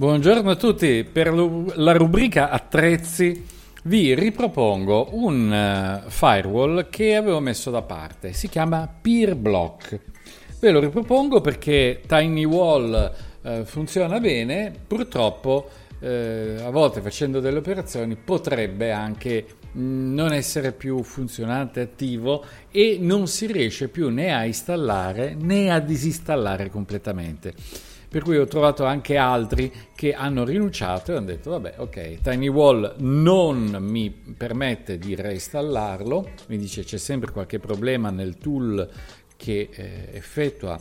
Buongiorno a tutti, per la rubrica attrezzi vi ripropongo un uh, firewall che avevo messo da parte, si chiama PeerBlock. Ve lo ripropongo perché TinyWall uh, funziona bene, purtroppo uh, a volte facendo delle operazioni potrebbe anche mm, non essere più funzionante attivo e non si riesce più né a installare né a disinstallare completamente per cui ho trovato anche altri che hanno rinunciato e hanno detto vabbè ok TinyWall non mi permette di reinstallarlo. Mi dice c'è sempre qualche problema nel tool che eh, effettua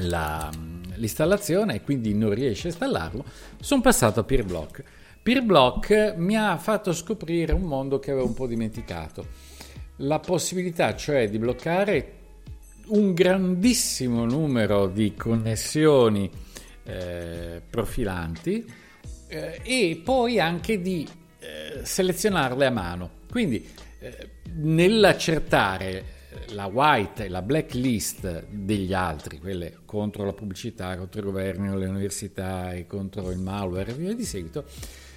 la, l'installazione e quindi non riesce a installarlo. Sono passato a PeerBlock. PeerBlock mi ha fatto scoprire un mondo che avevo un po' dimenticato. La possibilità cioè di bloccare un grandissimo numero di connessioni eh, profilanti eh, e poi anche di eh, selezionarle a mano. Quindi eh, nell'accertare eh, la white e la blacklist degli altri, quelle contro la pubblicità, contro i governi, le università e contro il malware e via di seguito,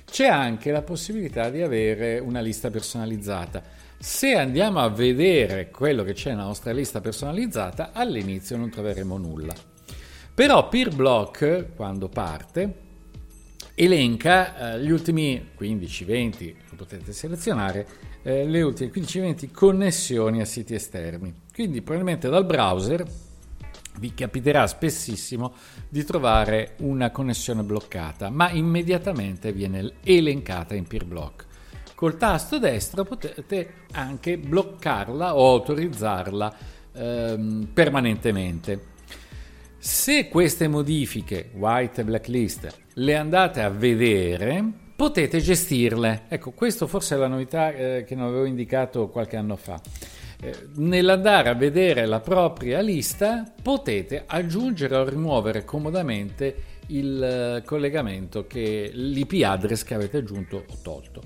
c'è anche la possibilità di avere una lista personalizzata se andiamo a vedere quello che c'è nella nostra lista personalizzata, all'inizio non troveremo nulla. Però PeerBlock, quando parte, elenca eh, gli ultimi 15-20, lo potete selezionare, eh, le ultime 15-20 connessioni a siti esterni. Quindi probabilmente dal browser vi capiterà spessissimo di trovare una connessione bloccata, ma immediatamente viene elencata in PeerBlock. Col tasto destro potete anche bloccarla o autorizzarla ehm, permanentemente. Se queste modifiche, white e blacklist, le andate a vedere, potete gestirle. Ecco, questo forse è la novità eh, che non avevo indicato qualche anno fa. Eh, nell'andare a vedere la propria lista potete aggiungere o rimuovere comodamente il eh, collegamento che l'IP address che avete aggiunto o tolto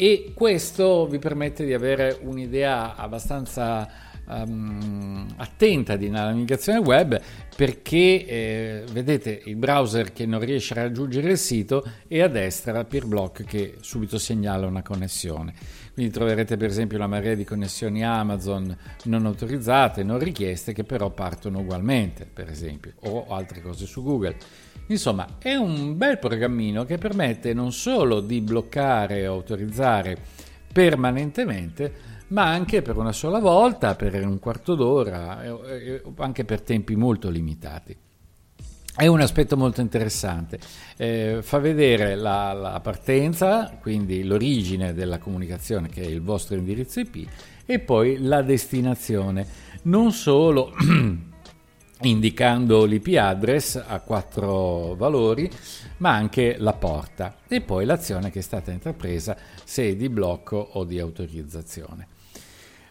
e questo vi permette di avere un'idea abbastanza um, attenta di navigazione web perché eh, vedete il browser che non riesce a raggiungere il sito e a destra PeerBlock che subito segnala una connessione. Quindi troverete per esempio una marea di connessioni Amazon non autorizzate, non richieste, che però partono ugualmente, per esempio, o altre cose su Google. Insomma, è un bel programmino che permette non solo di bloccare o autorizzare permanentemente, ma anche per una sola volta, per un quarto d'ora, anche per tempi molto limitati. È un aspetto molto interessante, eh, fa vedere la, la, partenza, quindi l'origine della comunicazione che è il vostro indirizzo IP e poi la destinazione, non solo indicando l'IP address a quattro valori, ma anche la porta e poi l'azione che è stata intrapresa se è di blocco o di autorizzazione.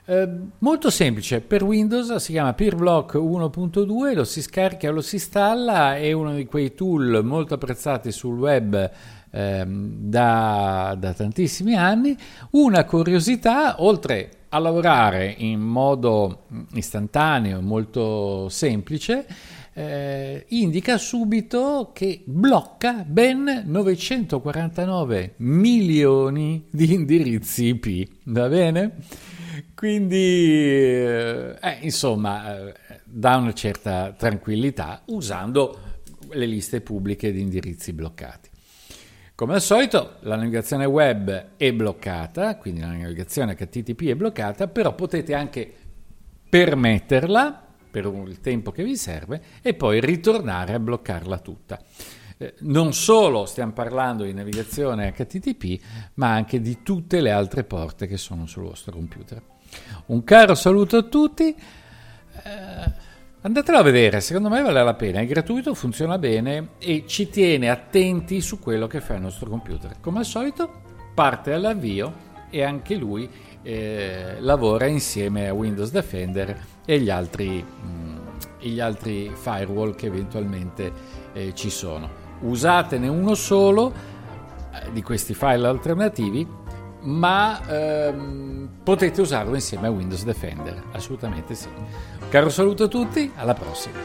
Eh, molto semplice, per Windows si chiama PeerBlock 1.2, lo si scarica, lo si installa, è uno di quei tool molto apprezzati sul web eh, da, da tantissimi anni. Una curiosità, oltre a lavorare in modo istantaneo, molto semplice, eh, indica subito che blocca ben 949 milioni di indirizzi IP. Va bene? Quindi, eh, eh, insomma, eh, dà una certa tranquillità usando le liste pubbliche di indirizzi bloccati. Come al solito la navigazione web è bloccata, quindi la navigazione HTTP è bloccata, però potete anche permetterla per il tempo che vi serve e poi ritornare a bloccarla tutta. Eh, non solo stiamo parlando di navigazione HTTP, ma anche di tutte le altre porte che sono sul vostro computer. Un caro saluto a tutti. Eh, Andatelo a vedere, secondo me vale la pena, è gratuito, funziona bene e ci tiene attenti su quello che fa il nostro computer. Come al solito parte all'avvio e anche lui eh, lavora insieme a Windows Defender e gli altri, mh, mm, gli altri firewall che eventualmente eh, ci sono. Usatene uno solo eh, di questi file alternativi ma ehm, potete usarlo insieme a Windows Defender, assolutamente sì. Un caro saluto a tutti, alla prossima.